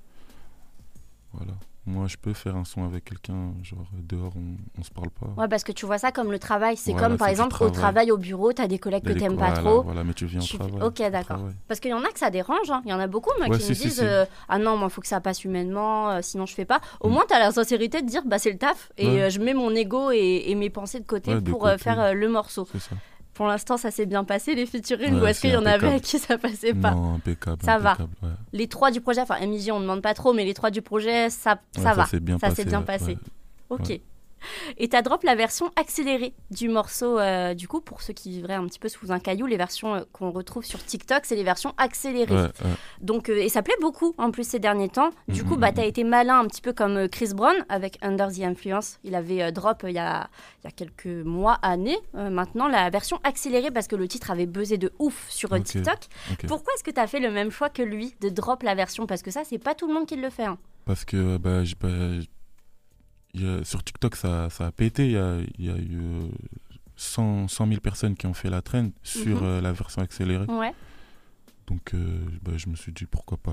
voilà. Moi je peux faire un son avec quelqu'un genre dehors on, on se parle pas. Ouais, parce que tu vois ça comme le travail. C'est Voilà, comme par exemple au travail. au bureau, t'as des collègues que t'aimes pas voilà, trop. Voilà, mais tu viens Tu- au travail. Ok, d'accord. Parce qu'il y en a que ça dérange. hein. Il y en a beaucoup, moi, Ouais, qui si, me si, disent si. euh, Ah non, moi, faut que ça passe humainement, euh, sinon je fais pas. Au Mm. moins, t'as la sincérité de dire Bah, c'est le taf. Et Ouais. euh, je mets mon ego et, et mes pensées de côté Ouais, pour côté. faire le morceau. Ça. Pour l'instant, ça s'est bien passé, les featuring, Ouais, ou est-ce qu'il y en avait avec qui ça passait pas? Non, impeccable. Ça va. ouais. Les trois du projet, enfin, MJ, on demande pas trop, mais les trois du projet, ça, Ouais, ça va. s'est bien ça s'est bien passé. Ok. Et t'as drop la version accélérée du morceau, euh, du coup, pour ceux qui vivraient un petit peu sous un caillou, les versions euh, qu'on retrouve sur TikTok, c'est les versions accélérées. Ouais, ouais. Donc, euh, et ça plaît beaucoup en plus ces derniers temps. Du coup, mm, bah, mm. t'as été malin un petit peu comme Chris Brown avec Under the Influence. Il avait drop il y, a, il y a quelques mois, années maintenant, la version accélérée parce que le titre avait buzzé de ouf sur Ok. TikTok. Ok. Pourquoi est-ce que t'as fait le même choix que lui de drop la version? Parce que ça, c'est pas tout le monde qui le fait. hein. Parce que bah, j'ai pas- a- sur TikTok, ça, ça a pété. Il y a, il y a eu euh, 100, 100 000 personnes qui ont fait la trend sur Mhm. euh, la version accélérée. Ouais. Donc, euh, bah, je me suis dit pourquoi pas,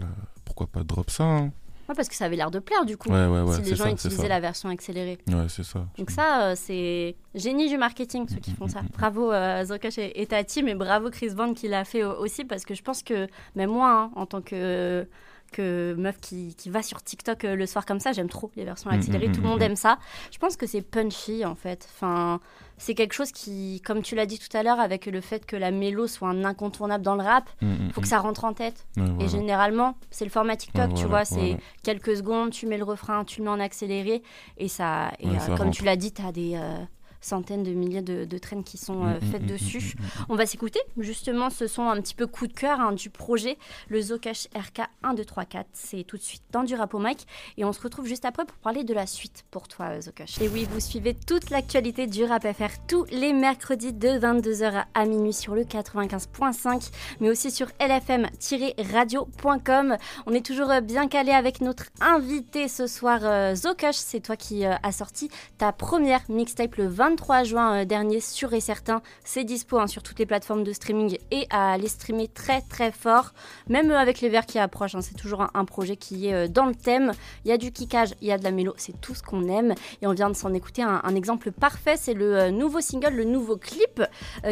la- la- pourquoi pas drop ça. hein. Ouais, parce que ça avait l'air de plaire du coup. Ouais, ouais, si les gens ça, utilisaient la version accélérée. Ouais, c'est ça. Donc ça, euh, c'est génie du marketing, ceux qui font ça. Bravo euh, Zokash et, et ta team, et bravo Chris Bond qui l'a fait aussi, parce que je pense que même moi, hein, en tant que, que meuf qui, qui va sur TikTok euh, le soir comme ça, j'aime trop les versions Mm, accélérées, mm, tout le mm, monde aime ça. Je pense que c'est punchy en fait. Enfin, c'est quelque chose qui, comme tu l'as dit tout à l'heure, avec le fait que la mélo soit un incontournable dans le rap, faut que ça rentre en tête. Ouais, Et généralement, c'est le format TikTok, Ouais, tu vois, c'est voilà. quelques secondes, tu mets le refrain, tu le mets en accéléré, et ça, et Ouais, euh, comme rentre. tu l'as dit, tu as des euh, centaines de milliers de, de traînes qui sont euh, Mm, mm, faites mm, dessus. On va s'écouter justement ce son un petit peu coup de cœur hein, du projet, le Zocash RK 1234. C'est tout de suite dans du rap au mic et on se retrouve juste après pour parler de la suite pour toi, euh, Zocash. Et oui, vous suivez toute l'actualité du rap FR tous les mercredis de 22h à minuit sur le 95.5, mais aussi sur lfm-radio.com. On est toujours euh, bien calé avec notre invité ce soir, Zocash. C'est toi qui euh, as sorti ta première mixtape le 23 juin euh, dernier, sûr et certain. C'est dispo hein, sur toutes les plateformes de streaming et à aller streamer très très fort. Même euh, avec les verres qui approchent, hein, c'est toujours un, projet qui est euh, dans le thème. Il y a du kickage, il y a de la mélo, c'est tout ce qu'on aime. Et on vient de s'en écouter un, exemple parfait, c'est le nouveau single, le nouveau clip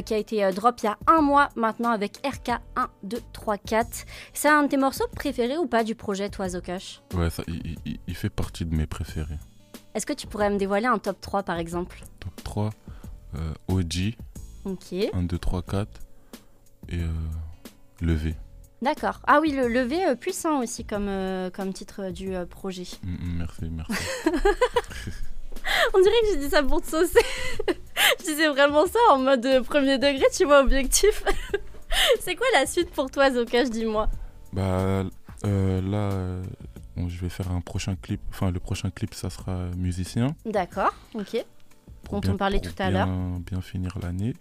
qui a été drop il y a un mois maintenant avec RK 1, 2, 3, 4. C'est un de tes morceaux préférés ou pas du projet, toi, Zokash Ouais, il fait partie de mes préférés. Est-ce que tu pourrais me dévoiler un top 3 par exemple? Top 3, euh, OG, Ok. 1, 2, 3, 4 et euh, Levé. D'accord. Ah oui, le lever euh, puissant aussi comme, euh, comme titre du euh, projet. Mm, mm, merci, merci. On dirait que j'ai dit ça pour te saucer. je disais vraiment ça en mode premier degré, tu vois, objectif. C'est quoi la suite pour toi, Zokash, dis-moi bah euh, là, je vais faire un prochain clip. Enfin, le prochain clip, ça sera musicien. D'accord, ok. Dont on parlait tout à l'heure. bien- Bien finir l'année.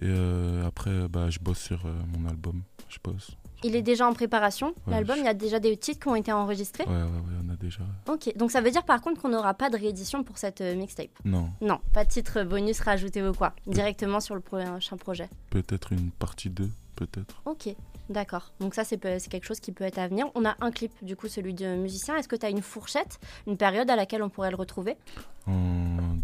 Et euh, après, bah, je bosse sur euh, mon album. Je bosse. Il est déjà en préparation, Ouais, l'album, je- il y a déjà des titres qui ont été enregistrés. Ouais, ouais, ouais, on a déjà. Ok, donc ça veut dire par contre qu'on n'aura pas de réédition pour cette euh, mixtape. Non, Non, pas de titre bonus rajouté ou quoi. Directement sur le prochain projet. peut-être une partie 2. peut-être. Ok, d'accord. Donc ça, c'est quelque chose qui peut être à venir. On a un clip, du coup, celui de musicien. Est-ce que tu as une fourchette, une période à laquelle on pourrait le retrouver? En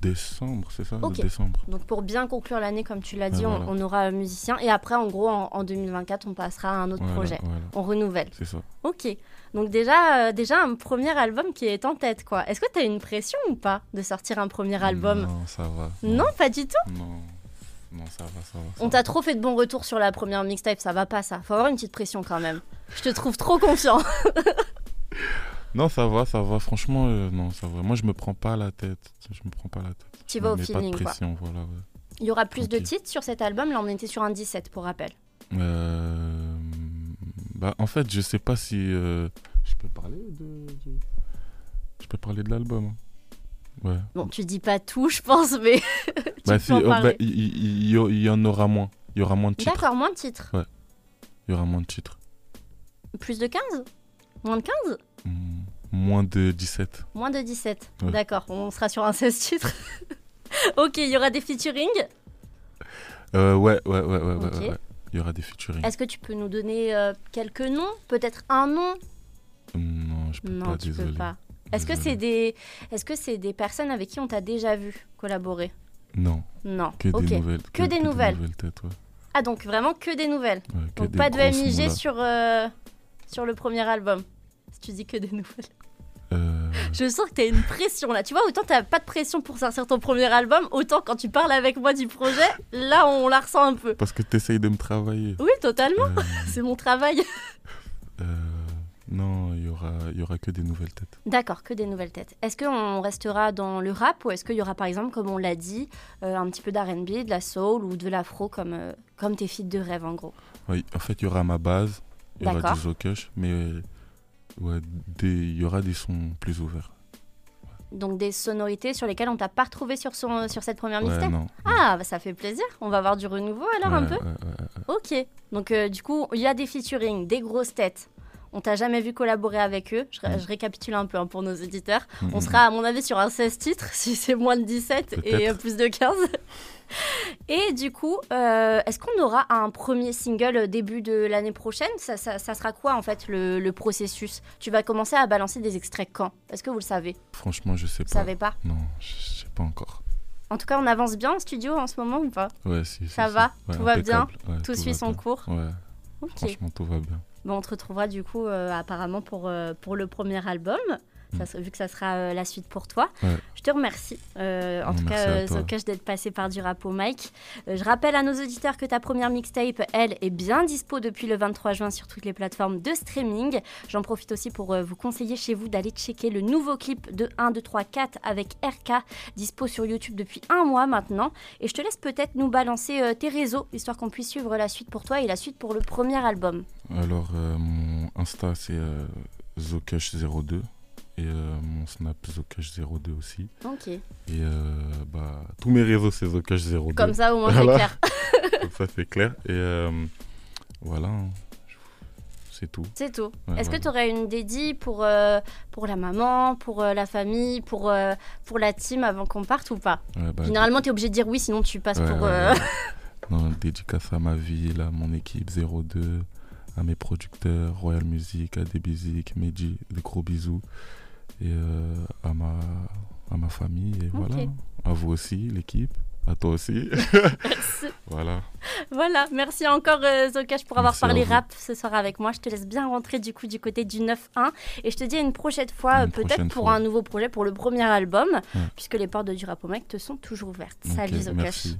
décembre, c'est ça? Décembre. Donc pour bien conclure l'année, comme tu l'as dit, Ah, on- voilà. on, aura un musicien. Et après, en gros, en, en 2024, on passera à un autre Voilà, projet. voilà, On renouvelle. c'est ça. Ok. Donc déjà, euh, déjà un premier album qui est en tête, quoi. Est-ce que tu as une pression ou pas de sortir un premier album? Non, ça va. Non, pas du tout? Non, non, ça va, ça va. ça On t'a trop fait de bons retours sur la première mixtape, ça va pas ça. Faut avoir une petite pression quand même. Je te trouve trop confiant. Non, ça va, ça va. Franchement, euh, non, ça va. Moi, je me prends pas la tête. Je me prends pas la tête. Tu vas au feeling, pas de quoi. pression, voilà. ouais. Il y aura plus de titres sur cet album? Là, on était sur un 17 pour rappel. Euh, bah, en fait, je sais pas si euh, je peux parler de. de- Je peux parler de l'album. Ouais. Bon, tu dis pas tout, je pense, mais tu bah, si, en oh, bah, il il- il y, il y en aura moins. Il y aura moins de titres. D'accord, moins de titres. Il y aura moins de titres. Plus de 15 Moins de 15 Hmm, moins de 17. Moins de 17. Ouais. D'accord, on sera sur un 16 titres. ok, il y aura des featuring? Euh, ouais, ouais, ouais, ouais, ouais, ouais, ouais. Il y aura des featuring. Est-ce que tu peux nous donner euh, quelques noms? Peut-être un nom? Non, je peux Non, pas, tu désolé. peux pas. Est-ce que Désolé. c'est des, est-ce que c'est des personnes avec qui on t'a déjà vu collaborer? Non, Non. que des nouvelles. Que des nouvelles. têtes, ouais. Ah donc vraiment que des nouvelles. Ouais, que Donc des pas de MIG sur euh, sur le premier album. Si tu dis que des nouvelles. Euh, Je sens que t'as une pression là. Tu vois, autant t'as pas de pression pour sortir ton premier album, autant quand tu parles avec moi du projet, là on la ressent un peu. parce que tu essayes de me travailler. Oui, totalement. Euh, C'est mon travail. euh, non, y aura, il y aura que des nouvelles têtes. D'accord, que des nouvelles têtes. Est-ce qu'on restera dans le rap ou est-ce qu'il y aura par exemple, comme on l'a dit, euh, un petit peu d'R&B, de la soul ou de l'afro comme, euh, comme tes feats de rêve en gros? Oui, en fait, il y aura ma base, il y aura du Zokush, mais euh, ouais, il y aura des sons plus ouverts. Donc des sonorités sur lesquelles on t'a pas retrouvé sur, son, sur cette première Ouais, mixtape? non. Ah, bah, ça fait plaisir. On va avoir du renouveau alors un Ouais, peu? ouais, ouais, ouais. Ok. Donc euh, du coup, il y a des featuring, des grosses têtes. On t'a jamais vu collaborer avec eux. Je, Mm. je récapitule un peu hein, pour nos éditeurs. Mm, On sera à mon avis sur un 16 titres si c'est moins de 17 et euh, plus de 15. Et du coup, euh, est-ce qu'on aura un premier single début de l'année prochaine? Ça, ça- ça sera quoi en fait le, le processus? Tu vas commencer à balancer des extraits quand? Est-ce que vous le savez? Franchement, je sais Vous pas. savez pas? Non, je sais pas encore. En tout cas, on avance bien en studio en ce moment ou pas? Ouais, si, Ça si. va? Ouais, Tout va bien? Ouais, Tout suit son bien. cours? Ouais, franchement, tout va bien. On te retrouvera du coup euh, apparemment euh, pour le premier album, ça, Mm. vu que ça sera euh, la suite pour toi. Ouais. Je te remercie euh, en Non, tout cas. Zokush d'être passé par du rap au mic. Euh, je rappelle à nos auditeurs que ta première mixtape, elle, est bien dispo depuis le 23 juin sur toutes les plateformes de streaming. J'en profite aussi pour vous conseiller chez vous d'aller checker le nouveau clip de 1, 2, 3, 4 avec RK, dispo sur YouTube depuis un mois maintenant. Et je te laisse peut-être nous balancer tes réseaux, histoire qu'on puisse suivre la suite pour toi et la suite pour le premier album. Alors, mon Insta, c'est euh, Zokush02. Et euh, mon Snap, Zokush02 aussi. Ok. Et euh, bah, tous mes réseaux, c'est Zokush02. Comme ça, au moins, c'est clair. Comme ça, c'est clair. Et euh, voilà, c'est tout. C'est tout. Ouais, Est-ce que tu aurais une dédie pour, euh, pour la maman, pour euh, la famille, pour, euh, pour la team avant qu'on parte ou pas? Ouais, bah, Généralement, tu es obligé de dire oui, sinon tu passes ouais, pour. Non, dédicace à ma ville, à mon équipe 02, à mes producteurs, Royal Music, à Debisic, Meji, des gros bisous. Et euh, à, ma, à ma famille, et voilà. À vous aussi, l'équipe. À toi aussi. voilà. voilà, merci encore euh, Zokash pour avoir Merci parlé rap ce soir avec moi. Je te laisse bien rentrer du coup du côté du 9-1 et je te dis à une prochaine fois, peut-être pour fois. un nouveau projet, pour le premier album, Ouais. puisque les portes de du rap au mec te sont toujours ouvertes. Salut Zokash. merci.